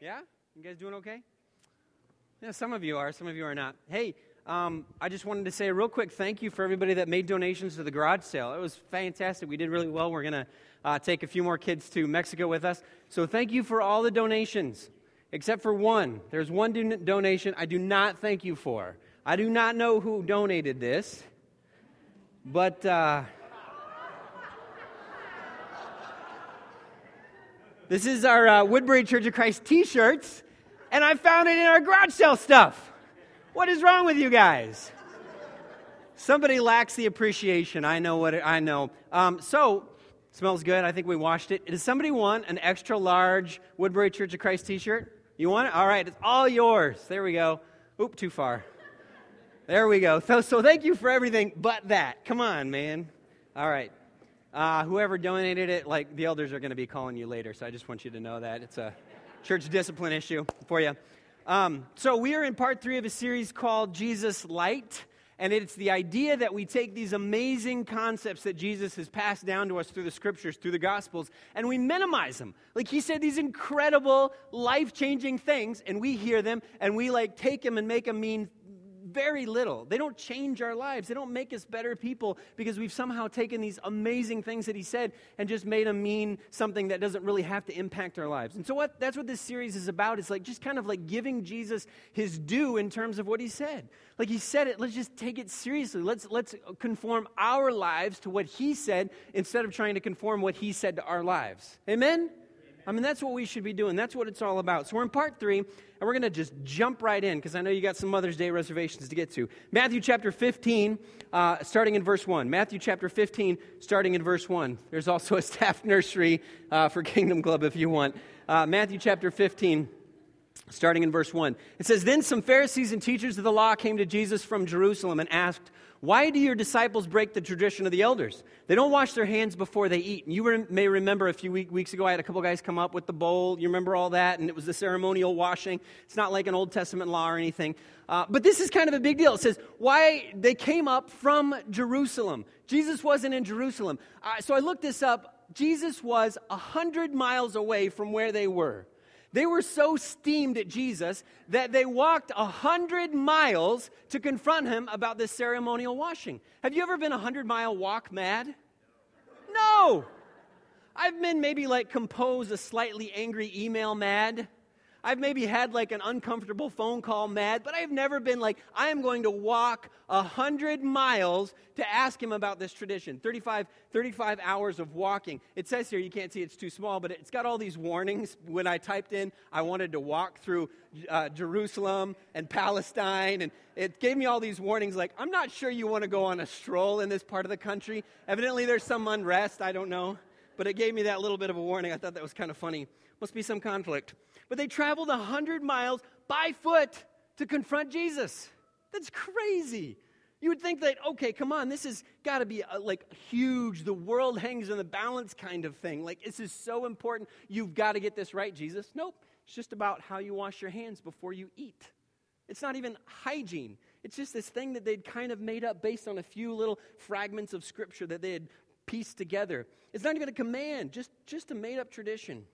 Yeah? You guys doing okay? Yeah, some of you are, some of you are not. Hey, um, I just wanted to say a real quick thank you for everybody that made donations to the garage sale. It was fantastic. We did really well. We're going to uh, take a few more kids to Mexico with us. So thank you for all the donations, except for one. There's one don- donation I do not thank you for. I do not know who donated this, but. Uh, This is our uh, Woodbury Church of Christ t shirts, and I found it in our garage sale stuff. What is wrong with you guys? Somebody lacks the appreciation. I know what it, I know. Um, so, smells good. I think we washed it. Does somebody want an extra large Woodbury Church of Christ t shirt? You want it? All right, it's all yours. There we go. Oop, too far. There we go. So, so thank you for everything but that. Come on, man. All right. Uh, whoever donated it, like the elders are going to be calling you later, so I just want you to know that. It's a church discipline issue for you. Um, so, we are in part three of a series called Jesus Light. And it's the idea that we take these amazing concepts that Jesus has passed down to us through the scriptures, through the gospels, and we minimize them. Like he said these incredible, life changing things, and we hear them and we like take them and make them mean very little. They don't change our lives. They don't make us better people because we've somehow taken these amazing things that he said and just made them mean something that doesn't really have to impact our lives. And so what that's what this series is about. It's like just kind of like giving Jesus his due in terms of what he said. Like he said it, let's just take it seriously. Let's let's conform our lives to what he said instead of trying to conform what he said to our lives. Amen. I mean, that's what we should be doing. That's what it's all about. So, we're in part three, and we're going to just jump right in because I know you got some Mother's Day reservations to get to. Matthew chapter 15, uh, starting in verse 1. Matthew chapter 15, starting in verse 1. There's also a staff nursery uh, for Kingdom Club if you want. Uh, Matthew chapter 15 starting in verse 1. It says, Then some Pharisees and teachers of the law came to Jesus from Jerusalem and asked, Why do your disciples break the tradition of the elders? They don't wash their hands before they eat. And you may remember a few week- weeks ago, I had a couple guys come up with the bowl. You remember all that? And it was the ceremonial washing. It's not like an Old Testament law or anything. Uh, but this is kind of a big deal. It says, Why they came up from Jerusalem. Jesus wasn't in Jerusalem. Uh, so I looked this up. Jesus was 100 miles away from where they were. They were so steamed at Jesus that they walked a hundred miles to confront him about this ceremonial washing. Have you ever been a hundred mile walk mad? No. I've been maybe like compose a slightly angry email mad. I've maybe had like an uncomfortable phone call mad, but I've never been like, I am going to walk a hundred miles to ask him about this tradition. 35, 35 hours of walking. It says here, you can't see it's too small, but it's got all these warnings. When I typed in, I wanted to walk through uh, Jerusalem and Palestine, and it gave me all these warnings like, I'm not sure you want to go on a stroll in this part of the country. Evidently, there's some unrest. I don't know. But it gave me that little bit of a warning. I thought that was kind of funny. Must be some conflict but they traveled 100 miles by foot to confront Jesus. That's crazy. You would think that, okay, come on, this has got to be a, uh, like huge, the world hangs in the balance kind of thing. Like, this is so important. You've got to get this right, Jesus. Nope. It's just about how you wash your hands before you eat. It's not even hygiene. It's just this thing that they'd kind of made up based on a few little fragments of scripture that they had pieced together. It's not even a command, just, just a made up tradition.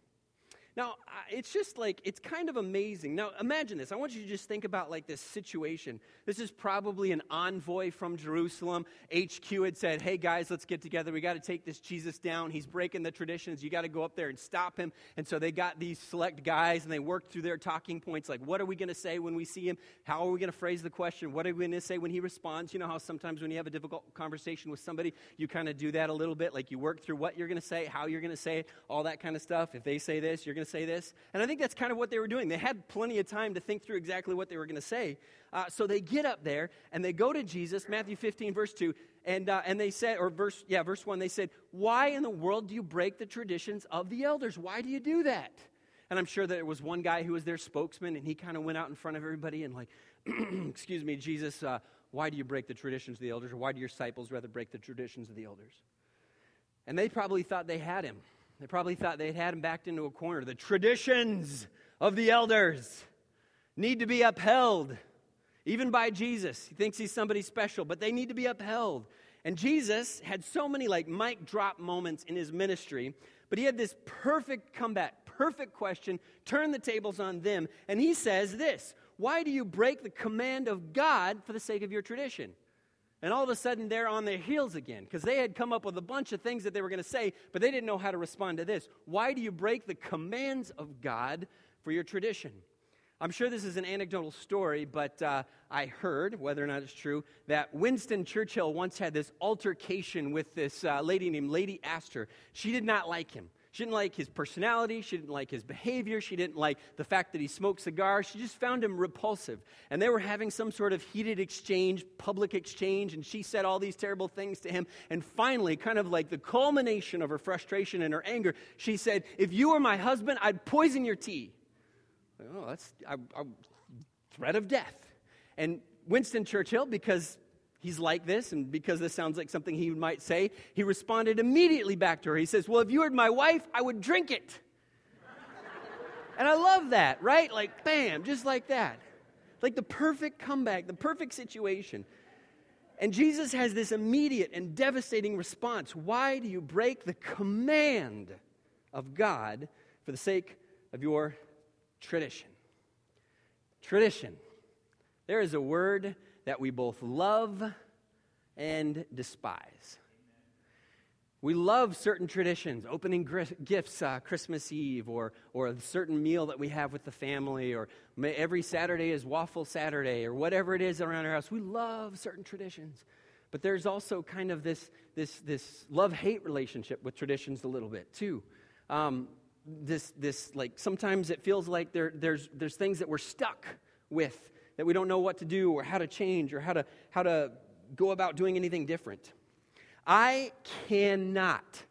Now, it's just like, it's kind of amazing. Now, imagine this. I want you to just think about like this situation. This is probably an envoy from Jerusalem. HQ had said, hey guys, let's get together. We got to take this Jesus down. He's breaking the traditions. You got to go up there and stop him. And so they got these select guys and they worked through their talking points like, what are we going to say when we see him? How are we going to phrase the question? What are we going to say when he responds? You know how sometimes when you have a difficult conversation with somebody, you kind of do that a little bit. Like you work through what you're going to say, how you're going to say it, all that kind of stuff. If they say this, you're going to say this. And I think that's kind of what they were doing. They had plenty of time to think through exactly what they were going to say. Uh, so they get up there and they go to Jesus, Matthew 15, verse 2, and, uh, and they said, or verse, yeah, verse 1, they said, Why in the world do you break the traditions of the elders? Why do you do that? And I'm sure that it was one guy who was their spokesman, and he kind of went out in front of everybody and, like, excuse me, Jesus, uh, why do you break the traditions of the elders? Or why do your disciples rather break the traditions of the elders? And they probably thought they had him. They probably thought they'd had him backed into a corner. The traditions of the elders need to be upheld, even by Jesus. He thinks he's somebody special, but they need to be upheld. And Jesus had so many like mic drop moments in his ministry, But he had this perfect comeback, perfect question, turn the tables on them. And he says this Why do you break the command of God for the sake of your tradition? And all of a sudden, they're on their heels again because they had come up with a bunch of things that they were going to say, but they didn't know how to respond to this. Why do you break the commands of God for your tradition? I'm sure this is an anecdotal story, but uh, I heard, whether or not it's true, that Winston Churchill once had this altercation with this uh, lady named Lady Astor. She did not like him. She didn't like his personality. She didn't like his behavior. She didn't like the fact that he smoked cigars. She just found him repulsive. And they were having some sort of heated exchange, public exchange, and she said all these terrible things to him. And finally, kind of like the culmination of her frustration and her anger, she said, If you were my husband, I'd poison your tea. Oh, that's a threat of death. And Winston Churchill, because he's like this, and because this sounds like something he might say, he responded immediately back to her. He says, Well, if you were my wife, I would drink it. and I love that, right? Like, bam, just like that. Like the perfect comeback, the perfect situation. And Jesus has this immediate and devastating response. Why do you break the command of God for the sake of your tradition? Tradition. There is a word that we both love and despise. We love certain traditions, opening gifts uh, Christmas Eve, or, or a certain meal that we have with the family, or every Saturday is Waffle Saturday, or whatever it is around our house. We love certain traditions. But there's also kind of this, this, this love hate relationship with traditions a little bit, too. Um, this, this, like, sometimes it feels like there, there's, there's things that we're stuck with that we don't know what to do or how to change or how to, how to go about doing anything different. I cannot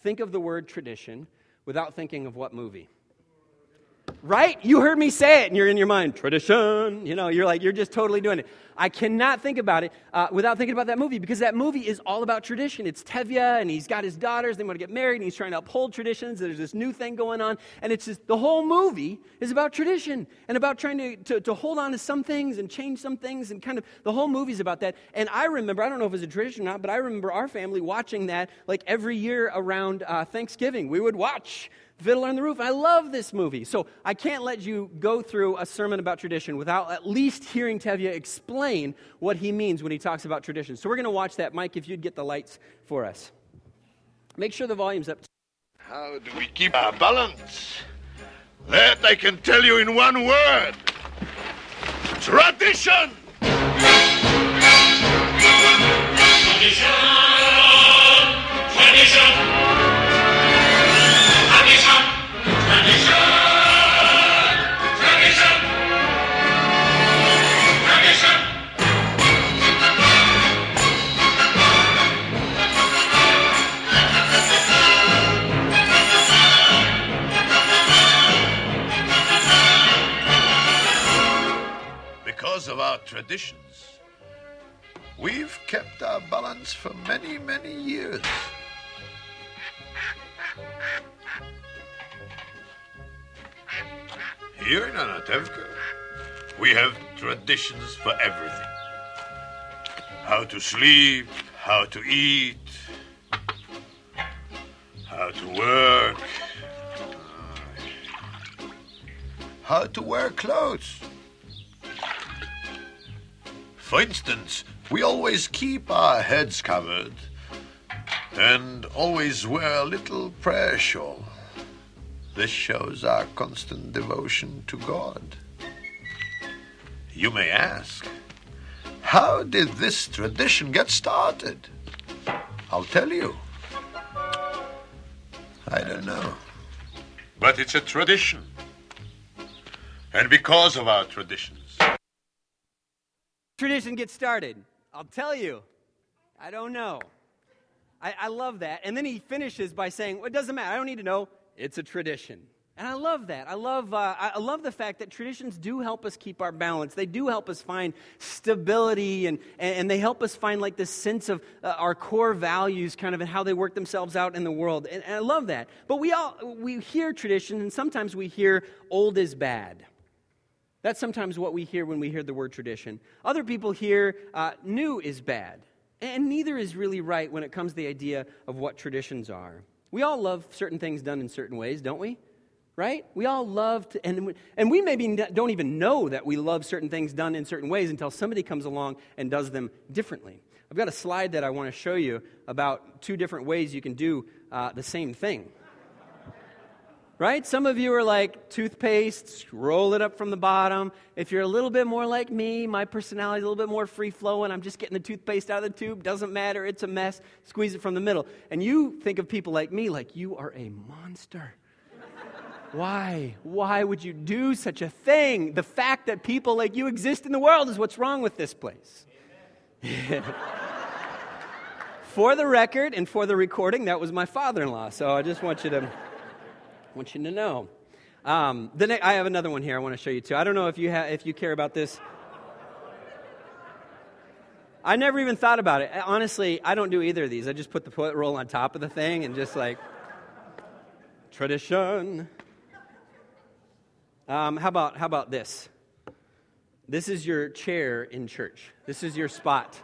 think of the word tradition without thinking of what movie? Right? You heard me say it and you're in your mind, tradition. You know, you're like, you're just totally doing it. I cannot think about it uh, without thinking about that movie because that movie is all about tradition. It's Tevye and he's got his daughters, they want to get married and he's trying to uphold traditions. There's this new thing going on. And it's just, the whole movie is about tradition and about trying to, to, to hold on to some things and change some things and kind of the whole movie's about that. And I remember, I don't know if it's a tradition or not, but I remember our family watching that like every year around uh, Thanksgiving. We would watch Fiddler on the Roof. I love this movie. So I can't let you go through a sermon about tradition without at least hearing Tevye explain what he means when he talks about tradition. So we're going to watch that. Mike, if you'd get the lights for us. Make sure the volume's up. How do we keep our balance? That I can tell you in one word tradition! Tradition! Tradition! Of our traditions, we've kept our balance for many, many years. Here in Anatevka, we have traditions for everything. How to sleep, how to eat, how to work, how to wear clothes. For instance, we always keep our heads covered and always wear a little prayer shawl. This shows our constant devotion to God. You may ask, how did this tradition get started? I'll tell you. I don't know. But it's a tradition. And because of our traditions. Tradition gets started. I'll tell you. I don't know. I, I love that. And then he finishes by saying, well, it doesn't matter. I don't need to know. It's a tradition. And I love that. I love, uh, I love the fact that traditions do help us keep our balance. They do help us find stability and, and they help us find like this sense of uh, our core values kind of and how they work themselves out in the world. And, and I love that. But we all, we hear tradition and sometimes we hear old is bad. That's sometimes what we hear when we hear the word tradition. Other people hear uh, new is bad. And neither is really right when it comes to the idea of what traditions are. We all love certain things done in certain ways, don't we? Right? We all love to, and, and we maybe don't even know that we love certain things done in certain ways until somebody comes along and does them differently. I've got a slide that I want to show you about two different ways you can do uh, the same thing. Right? Some of you are like toothpaste, roll it up from the bottom. If you're a little bit more like me, my personality is a little bit more free flowing. I'm just getting the toothpaste out of the tube. Doesn't matter. It's a mess. Squeeze it from the middle. And you think of people like me like you are a monster. Why? Why would you do such a thing? The fact that people like you exist in the world is what's wrong with this place. for the record and for the recording, that was my father in law. So I just want you to, want you to know. Um, the ne- I have another one here I want to show you too. I don't know if you, ha- if you care about this. I never even thought about it. Honestly, I don't do either of these. I just put the toilet roll on top of the thing and just like, tradition. Um, how, about, how about this? This is your chair in church. This is your spot.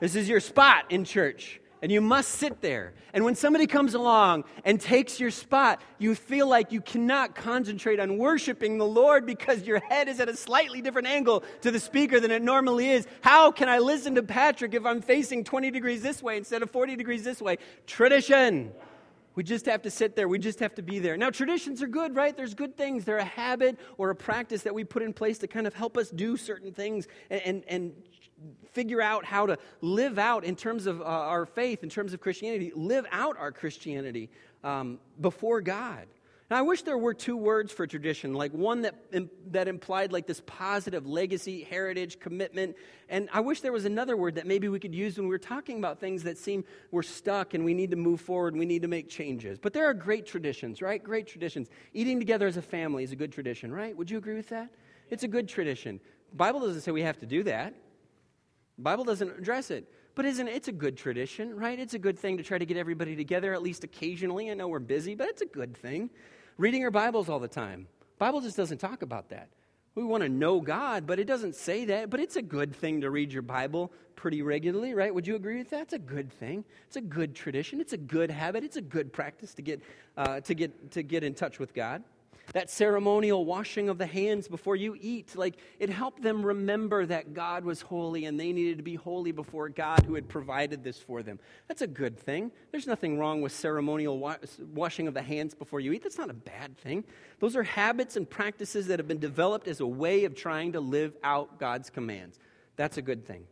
This is your spot in church. And you must sit there. And when somebody comes along and takes your spot, you feel like you cannot concentrate on worshiping the Lord because your head is at a slightly different angle to the speaker than it normally is. How can I listen to Patrick if I'm facing 20 degrees this way instead of 40 degrees this way? Tradition. We just have to sit there. We just have to be there. Now, traditions are good, right? There's good things. They're a habit or a practice that we put in place to kind of help us do certain things and, and, and figure out how to live out in terms of uh, our faith, in terms of Christianity, live out our Christianity um, before God. Now, I wish there were two words for tradition, like one that, that implied like this positive legacy, heritage, commitment. And I wish there was another word that maybe we could use when we're talking about things that seem we're stuck and we need to move forward, we need to make changes. But there are great traditions, right? Great traditions. Eating together as a family is a good tradition, right? Would you agree with that? It's a good tradition. The Bible doesn't say we have to do that. Bible doesn't address it. But isn't it's a good tradition, right? It's a good thing to try to get everybody together at least occasionally. I know we're busy, but it's a good thing reading our Bibles all the time. Bible just doesn't talk about that. We want to know God, but it doesn't say that. But it's a good thing to read your Bible pretty regularly, right? Would you agree with that? It's a good thing. It's a good tradition. It's a good habit. It's a good practice to get, uh, to get, to get in touch with God that ceremonial washing of the hands before you eat. Like it helped them remember that God was holy and they needed to be holy before God who had provided this for them. That's a good thing. There's nothing wrong with ceremonial wa- washing of the hands before you eat. That's not a bad thing. Those are habits and practices that have been developed as a way of trying to live out God's commands. That's a good thing.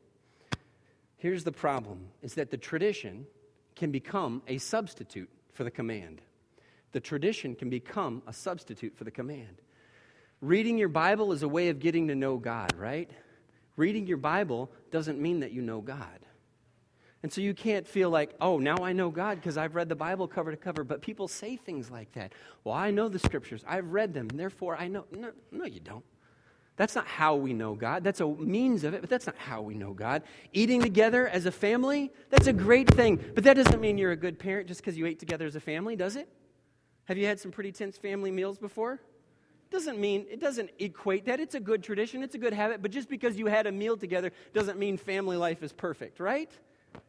Here's the problem is that the tradition can become a substitute for the command the tradition can become a substitute for the command. Reading your Bible is a way of getting to know God, right? Reading your Bible doesn't mean that you know God. And so you can't feel like, oh, now I know God because I've read the Bible cover to cover. But people say things like that. Well, I know the scriptures, I've read them, therefore I know. No, no, you don't. That's not how we know God. That's a means of it, but that's not how we know God. Eating together as a family, that's a great thing. But that doesn't mean you're a good parent just because you ate together as a family, does it? Have you had some pretty tense family meals before? Doesn't mean, it doesn't equate that. It's a good tradition, it's a good habit, but just because you had a meal together doesn't mean family life is perfect, right?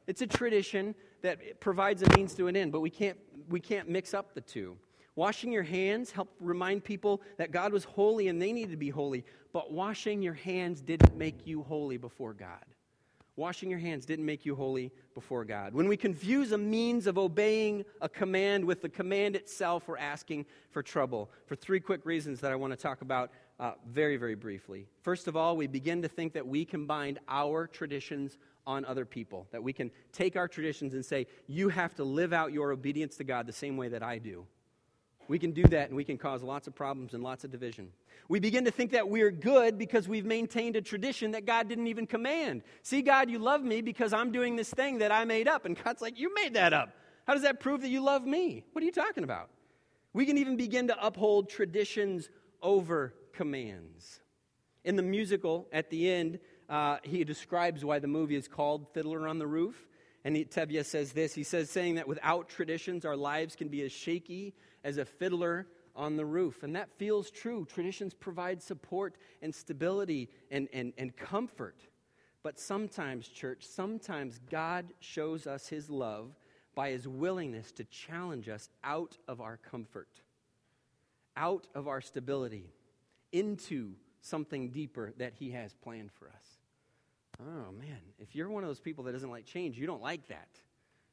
It's a tradition that provides a means to an end, but we can't, we can't mix up the two. Washing your hands helped remind people that God was holy and they needed to be holy, but washing your hands didn't make you holy before God. Washing your hands didn't make you holy before God. When we confuse a means of obeying a command with the command itself, we're asking for trouble. For three quick reasons that I want to talk about uh, very, very briefly. First of all, we begin to think that we can bind our traditions on other people, that we can take our traditions and say, you have to live out your obedience to God the same way that I do. We can do that and we can cause lots of problems and lots of division. We begin to think that we're good because we've maintained a tradition that God didn't even command. See, God, you love me because I'm doing this thing that I made up. And God's like, You made that up. How does that prove that you love me? What are you talking about? We can even begin to uphold traditions over commands. In the musical, at the end, uh, he describes why the movie is called Fiddler on the Roof. And Tevye says this He says, saying that without traditions, our lives can be as shaky as a fiddler on the roof. And that feels true. Traditions provide support and stability and, and, and comfort. But sometimes, church, sometimes God shows us his love by his willingness to challenge us out of our comfort, out of our stability, into something deeper that he has planned for us. Oh, man. If you're one of those people that doesn't like change, you don't like that.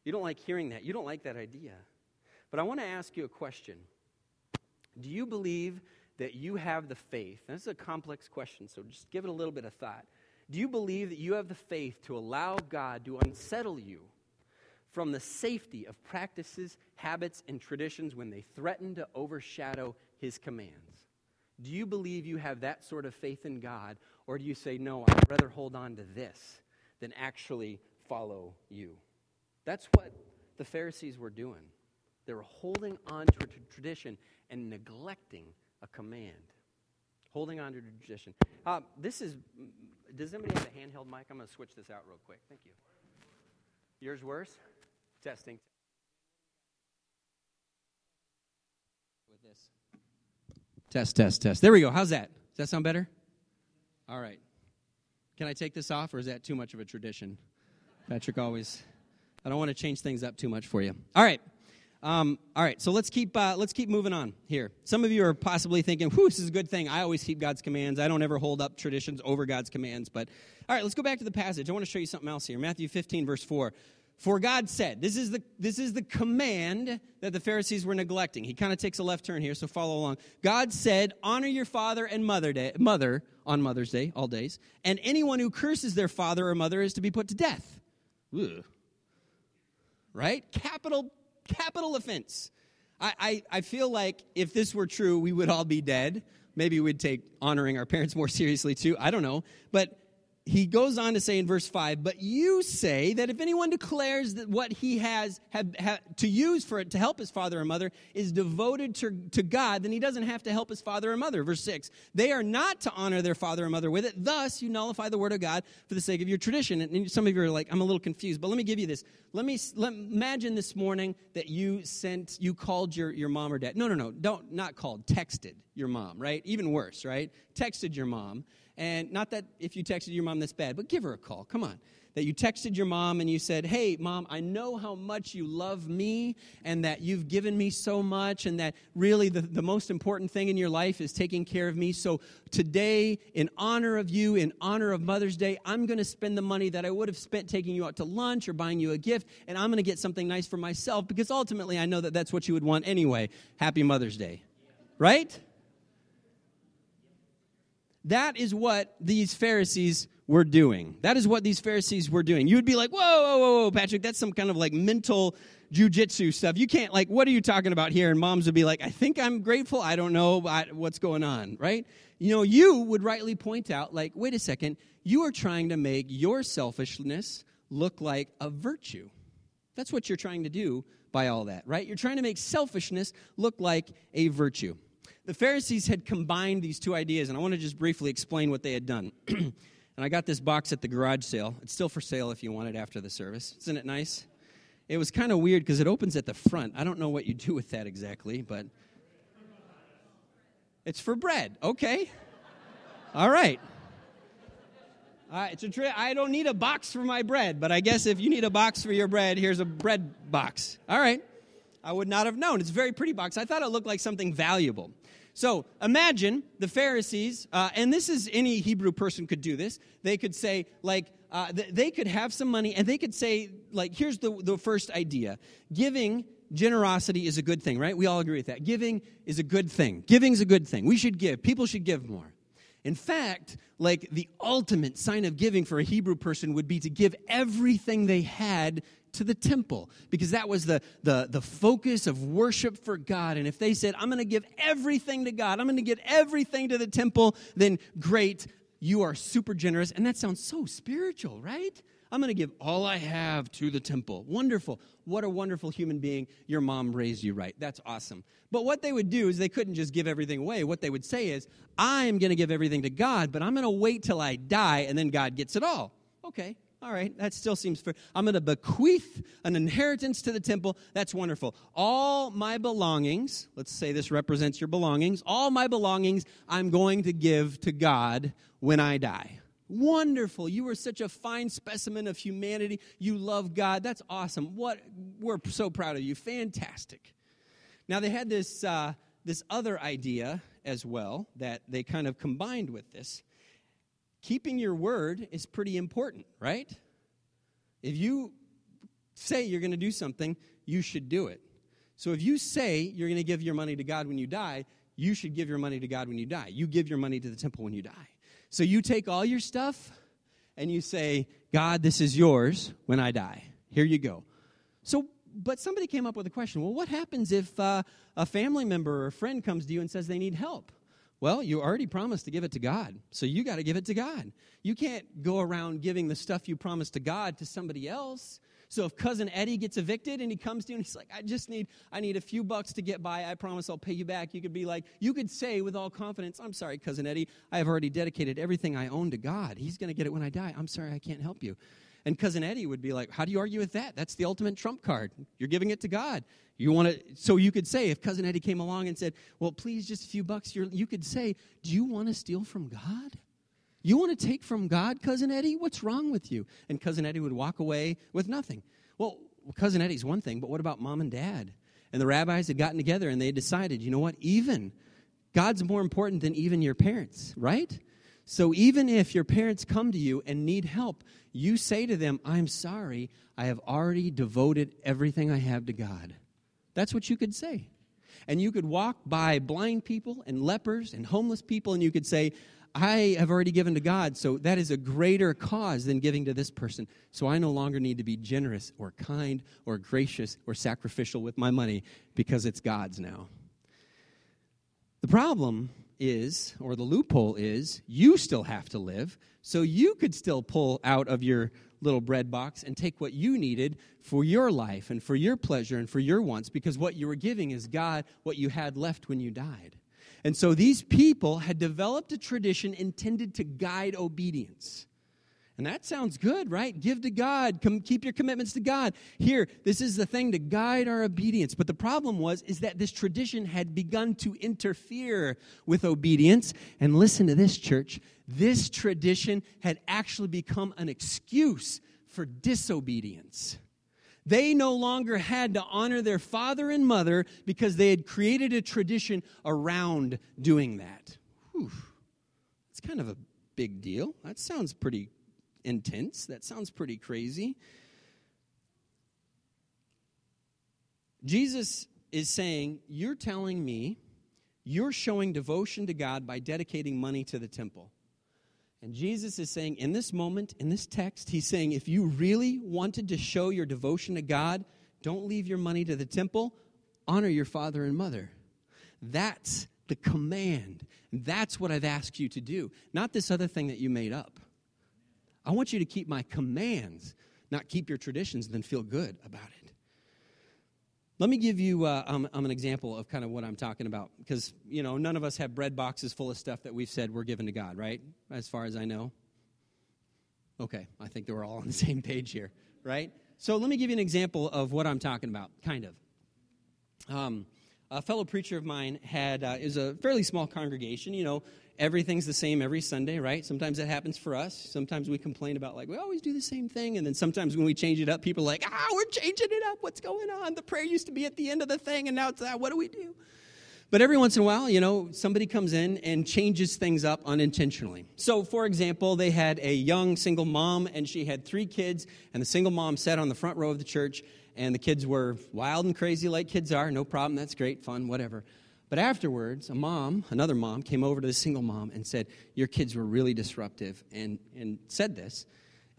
You don't like hearing that. You don't like that idea. But I want to ask you a question Do you believe that you have the faith? this is a complex question, so just give it a little bit of thought. Do you believe that you have the faith to allow God to unsettle you from the safety of practices, habits, and traditions when they threaten to overshadow His commands? Do you believe you have that sort of faith in God, or do you say, no, I'd rather hold on to this than actually follow you? That's what the Pharisees were doing. They were holding on to a tradition and neglecting a command. Holding on to tradition. Uh, this is, does anybody have a handheld mic? I'm going to switch this out real quick. Thank you. Yours worse? Testing. With this. Test, test, test. There we go. How's that? Does that sound better? All right. Can I take this off, or is that too much of a tradition? Patrick always I don't want to change things up too much for you. All right. Um, all right, so let's keep uh, let's keep moving on here. Some of you are possibly thinking, "Whew, this is a good thing. I always keep God's commands. I don't ever hold up traditions over God's commands." But all right, let's go back to the passage. I want to show you something else here. Matthew 15, verse 4. For God said, this is the this is the command that the Pharisees were neglecting. He kind of takes a left turn here, so follow along. God said, "Honor your father and mother day, mother on Mother's Day, all days, and anyone who curses their father or mother is to be put to death." Ugh right? Capital, capital offense. I, I, I feel like if this were true, we would all be dead. Maybe we'd take honoring our parents more seriously too. I don't know. But he goes on to say in verse 5 but you say that if anyone declares that what he has have, have, to use for it to help his father or mother is devoted to, to god then he doesn't have to help his father or mother. Verse 6 they are not to honor their father or mother with it. Thus you nullify the word of god for the sake of your tradition. And some of you are like i'm a little confused but let me give you this. Let me let, imagine this morning that you sent you called your, your mom or dad. No no no don't not called texted your mom right? Even worse right? Texted your mom and not that if you texted your mom that's bad, but give her a call. Come on. That you texted your mom and you said, Hey, mom, I know how much you love me and that you've given me so much, and that really the, the most important thing in your life is taking care of me. So today, in honor of you, in honor of Mother's Day, I'm going to spend the money that I would have spent taking you out to lunch or buying you a gift, and I'm going to get something nice for myself because ultimately I know that that's what you would want anyway. Happy Mother's Day. Right? That is what these Pharisees were doing. That is what these Pharisees were doing. You would be like, whoa, whoa, whoa, whoa, Patrick, that's some kind of like mental jujitsu stuff. You can't, like, what are you talking about here? And moms would be like, I think I'm grateful. I don't know what's going on, right? You know, you would rightly point out, like, wait a second, you are trying to make your selfishness look like a virtue. That's what you're trying to do by all that, right? You're trying to make selfishness look like a virtue the Pharisees had combined these two ideas, and I want to just briefly explain what they had done. and I got this box at the garage sale. It's still for sale if you want it after the service. Isn't it nice? It was kind of weird because it opens at the front. I don't know what you do with that exactly, but it's for bread. Okay. All right. Uh, it's a tri- I don't need a box for my bread, but I guess if you need a box for your bread, here's a bread box. All right. I would not have known. It's a very pretty box. I thought it looked like something valuable. So imagine the Pharisees, uh, and this is any Hebrew person could do this. They could say, like, uh, th- they could have some money, and they could say, like, here's the, the first idea giving generosity is a good thing, right? We all agree with that. Giving is a good thing. Giving's a good thing. We should give. People should give more. In fact, like the ultimate sign of giving for a Hebrew person would be to give everything they had to the temple because that was the, the, the focus of worship for God. And if they said, I'm going to give everything to God, I'm going to give everything to the temple, then great, you are super generous. And that sounds so spiritual, right? I'm going to give all I have to the temple. Wonderful. What a wonderful human being. Your mom raised you right. That's awesome. But what they would do is they couldn't just give everything away. What they would say is, I'm going to give everything to God, but I'm going to wait till I die and then God gets it all. Okay, all right, that still seems fair. I'm going to bequeath an inheritance to the temple. That's wonderful. All my belongings, let's say this represents your belongings, all my belongings I'm going to give to God when I die. Wonderful. You are such a fine specimen of humanity. You love God. That's awesome. What we're so proud of you. Fantastic. Now they had this uh, this other idea as well that they kind of combined with this. Keeping your word is pretty important, right? If you say you're going to do something, you should do it. So if you say you're going to give your money to God when you die, you should give your money to God when you die. You give your money to the temple when you die. So you take all your stuff and you say, God, this is yours when I die. Here you go. So, but somebody came up with a question well, what happens if uh, a family member or a friend comes to you and says they need help? Well, you already promised to give it to God, so you got to give it to God. You can't go around giving the stuff you promised to God to somebody else. So if cousin Eddie gets evicted and he comes to you and he's like, I just need, I need a few bucks to get by. I promise I'll pay you back. You could be like, you could say with all confidence, I'm sorry, cousin Eddie. I have already dedicated everything I own to God. He's going to get it when I die. I'm sorry, I can't help you. And cousin Eddie would be like, How do you argue with that? That's the ultimate trump card. You're giving it to God. You want to, so you could say, if cousin Eddie came along and said, Well, please, just a few bucks, you could say, Do you want to steal from God? You want to take from God, cousin Eddie? What's wrong with you? And cousin Eddie would walk away with nothing. Well, cousin Eddie's one thing, but what about mom and dad? And the rabbis had gotten together and they decided, you know what? Even God's more important than even your parents, right? So even if your parents come to you and need help, you say to them, I'm sorry, I have already devoted everything I have to God. That's what you could say. And you could walk by blind people and lepers and homeless people and you could say, I have already given to God, so that is a greater cause than giving to this person. So I no longer need to be generous or kind or gracious or sacrificial with my money because it's God's now. The problem is, or the loophole is, you still have to live, so you could still pull out of your little bread box and take what you needed for your life and for your pleasure and for your wants because what you were giving is God what you had left when you died. And so these people had developed a tradition intended to guide obedience. And that sounds good, right? Give to God, Come, keep your commitments to God. Here, this is the thing to guide our obedience. But the problem was is that this tradition had begun to interfere with obedience. And listen to this, church. This tradition had actually become an excuse for disobedience. They no longer had to honor their father and mother because they had created a tradition around doing that. Whew. It's kind of a big deal. That sounds pretty intense. That sounds pretty crazy. Jesus is saying, You're telling me you're showing devotion to God by dedicating money to the temple. And Jesus is saying, in this moment, in this text, he's saying, if you really wanted to show your devotion to God, don't leave your money to the temple, honor your father and mother. That's the command. That's what I've asked you to do, not this other thing that you made up. I want you to keep my commands, not keep your traditions and then feel good about it. Let me give you uh, um, an example of kind of what I'm talking about because, you know, none of us have bread boxes full of stuff that we've said we're giving to God, right? As far as I know. Okay, I think we're all on the same page here, right? So let me give you an example of what I'm talking about, kind of. Um, a fellow preacher of mine had uh, is a fairly small congregation. You know, everything's the same every Sunday, right? Sometimes that happens for us. Sometimes we complain about, like, we always do the same thing. And then sometimes when we change it up, people are like, ah, we're changing it up. What's going on? The prayer used to be at the end of the thing, and now it's that. What do we do? But every once in a while, you know, somebody comes in and changes things up unintentionally. So, for example, they had a young single mom, and she had three kids, and the single mom sat on the front row of the church, and the kids were wild and crazy like kids are. No problem. That's great, fun, whatever. But afterwards, a mom, another mom, came over to the single mom and said, Your kids were really disruptive, and, and said this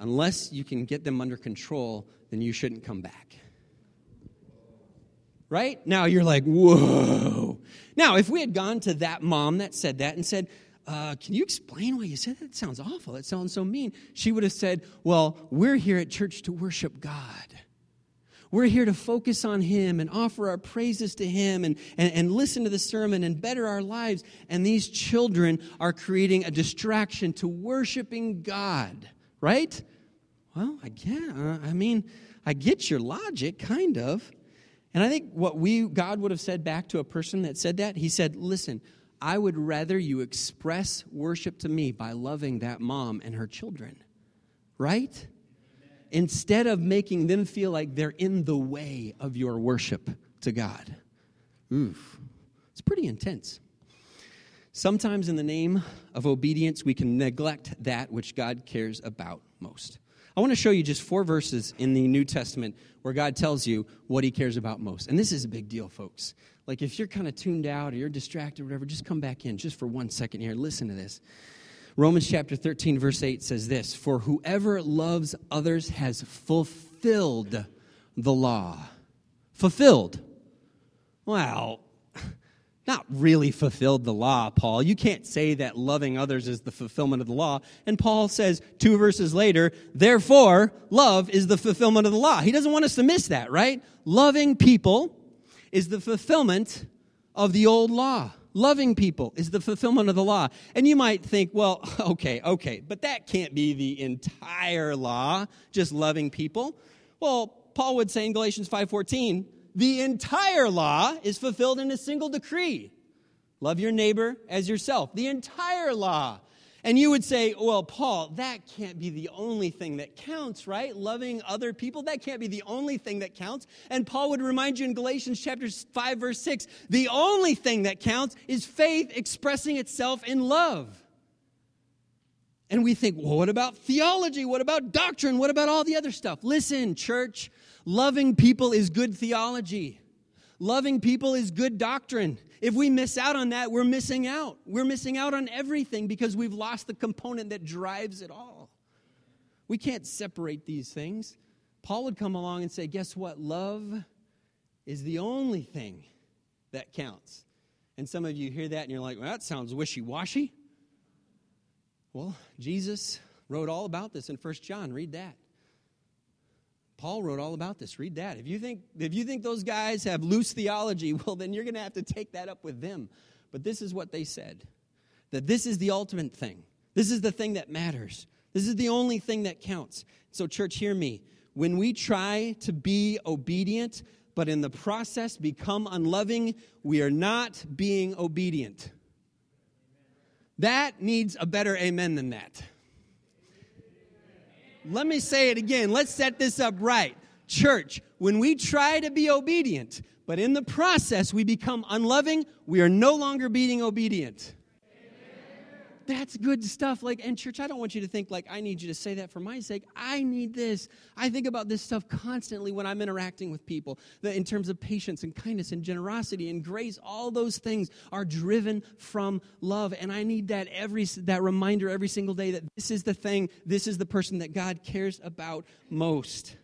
unless you can get them under control, then you shouldn't come back. Right? Now you're like, Whoa. Now, if we had gone to that mom that said that and said, uh, can you explain why you said that? It sounds awful. It sounds so mean. She would have said, Well, we're here at church to worship God. We're here to focus on Him and offer our praises to Him and, and, and listen to the sermon and better our lives. And these children are creating a distraction to worshiping God, right? Well, I get, uh, I mean, I get your logic, kind of. And I think what we, God would have said back to a person that said that, He said, Listen, I would rather you express worship to me by loving that mom and her children, right? Instead of making them feel like they're in the way of your worship to God. Oof, it's pretty intense. Sometimes, in the name of obedience, we can neglect that which God cares about most. I want to show you just four verses in the New Testament where God tells you what he cares about most. And this is a big deal, folks. Like if you're kind of tuned out or you're distracted or whatever, just come back in just for one second here. Listen to this. Romans chapter 13, verse 8 says this For whoever loves others has fulfilled the law. Fulfilled. Well, not really fulfilled the law, Paul. You can't say that loving others is the fulfillment of the law. And Paul says two verses later, therefore, love is the fulfillment of the law. He doesn't want us to miss that, right? Loving people is the fulfillment of the old law. Loving people is the fulfillment of the law. And you might think, well, okay, okay, but that can't be the entire law, just loving people. Well, Paul would say in Galatians 5:14, the entire law is fulfilled in a single decree love your neighbor as yourself. The entire law. And you would say, well, Paul, that can't be the only thing that counts, right? Loving other people, that can't be the only thing that counts. And Paul would remind you in Galatians chapter 5 verse 6, the only thing that counts is faith expressing itself in love. And we think, well, what about theology? What about doctrine? What about all the other stuff? Listen, church, Loving people is good theology. Loving people is good doctrine. If we miss out on that, we're missing out. We're missing out on everything because we've lost the component that drives it all. We can't separate these things. Paul would come along and say, Guess what? Love is the only thing that counts. And some of you hear that and you're like, Well, that sounds wishy washy. Well, Jesus wrote all about this in First John. Read that. Paul wrote all about this. Read that. If you think if you think those guys have loose theology, well then you're going to have to take that up with them. But this is what they said. That this is the ultimate thing. This is the thing that matters. This is the only thing that counts. So church, hear me. When we try to be obedient, but in the process become unloving, we are not being obedient. That needs a better amen than that. Let me say it again. Let's set this up right. Church, when we try to be obedient, but in the process we become unloving, we are no longer being obedient. That's good stuff. Like, and church, I don't want you to think like I need you to say that for my sake. I need this. I think about this stuff constantly when I'm interacting with people. That in terms of patience and kindness and generosity and grace, all those things are driven from love. And I need that every that reminder every single day that this is the thing, this is the person that God cares about most.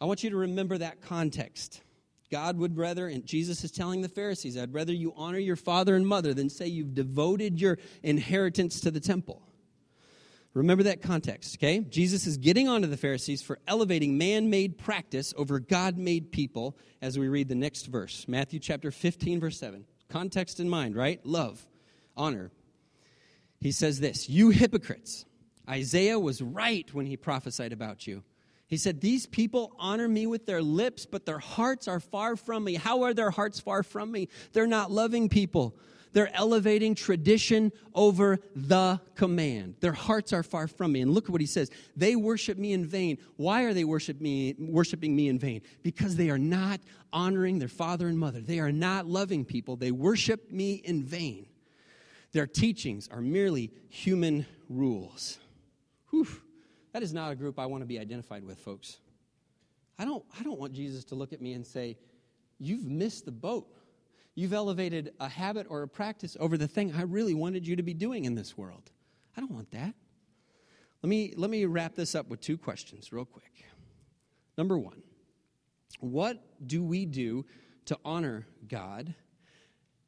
I want you to remember that context. God would rather, and Jesus is telling the Pharisees, I'd rather you honor your father and mother than say you've devoted your inheritance to the temple. Remember that context, okay? Jesus is getting on to the Pharisees for elevating man made practice over God made people as we read the next verse Matthew chapter 15, verse 7. Context in mind, right? Love, honor. He says this You hypocrites, Isaiah was right when he prophesied about you. He said, These people honor me with their lips, but their hearts are far from me. How are their hearts far from me? They're not loving people. They're elevating tradition over the command. Their hearts are far from me. And look at what he says. They worship me in vain. Why are they worship me, worshiping me in vain? Because they are not honoring their father and mother. They are not loving people. They worship me in vain. Their teachings are merely human rules. Whew. That is not a group I want to be identified with, folks. I don't, I don't want Jesus to look at me and say, You've missed the boat. You've elevated a habit or a practice over the thing I really wanted you to be doing in this world. I don't want that. Let me, let me wrap this up with two questions, real quick. Number one, what do we do to honor God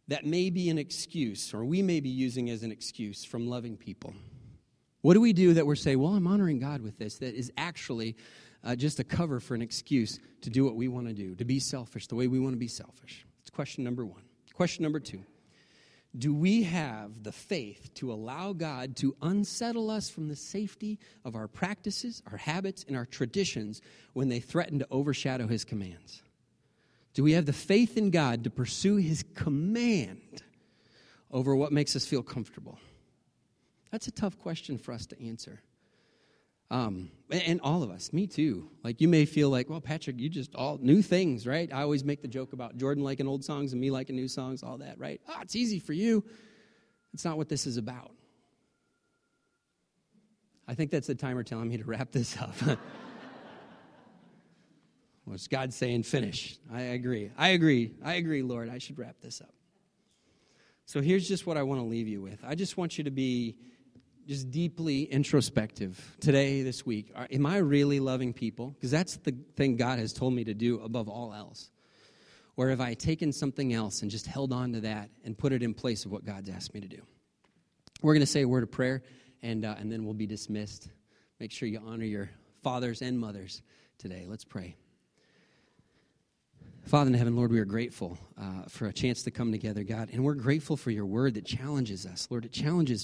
that may be an excuse, or we may be using as an excuse from loving people? What do we do that we're saying, well, I'm honoring God with this, that is actually uh, just a cover for an excuse to do what we want to do, to be selfish the way we want to be selfish? It's question number one. Question number two Do we have the faith to allow God to unsettle us from the safety of our practices, our habits, and our traditions when they threaten to overshadow His commands? Do we have the faith in God to pursue His command over what makes us feel comfortable? That's a tough question for us to answer. Um, and all of us, me too. Like you may feel like, well, Patrick, you just all new things, right? I always make the joke about Jordan liking old songs and me liking new songs, all that, right? Oh, it's easy for you. It's not what this is about. I think that's the timer telling me to wrap this up. What's God saying? Finish. I agree. I agree. I agree, Lord. I should wrap this up. So here's just what I want to leave you with. I just want you to be just deeply introspective today, this week. Am I really loving people? Because that's the thing God has told me to do above all else. Or have I taken something else and just held on to that and put it in place of what God's asked me to do? We're going to say a word of prayer, and, uh, and then we'll be dismissed. Make sure you honor your fathers and mothers today. Let's pray. Father in heaven, Lord, we are grateful uh, for a chance to come together, God. And we're grateful for your word that challenges us. Lord, it challenges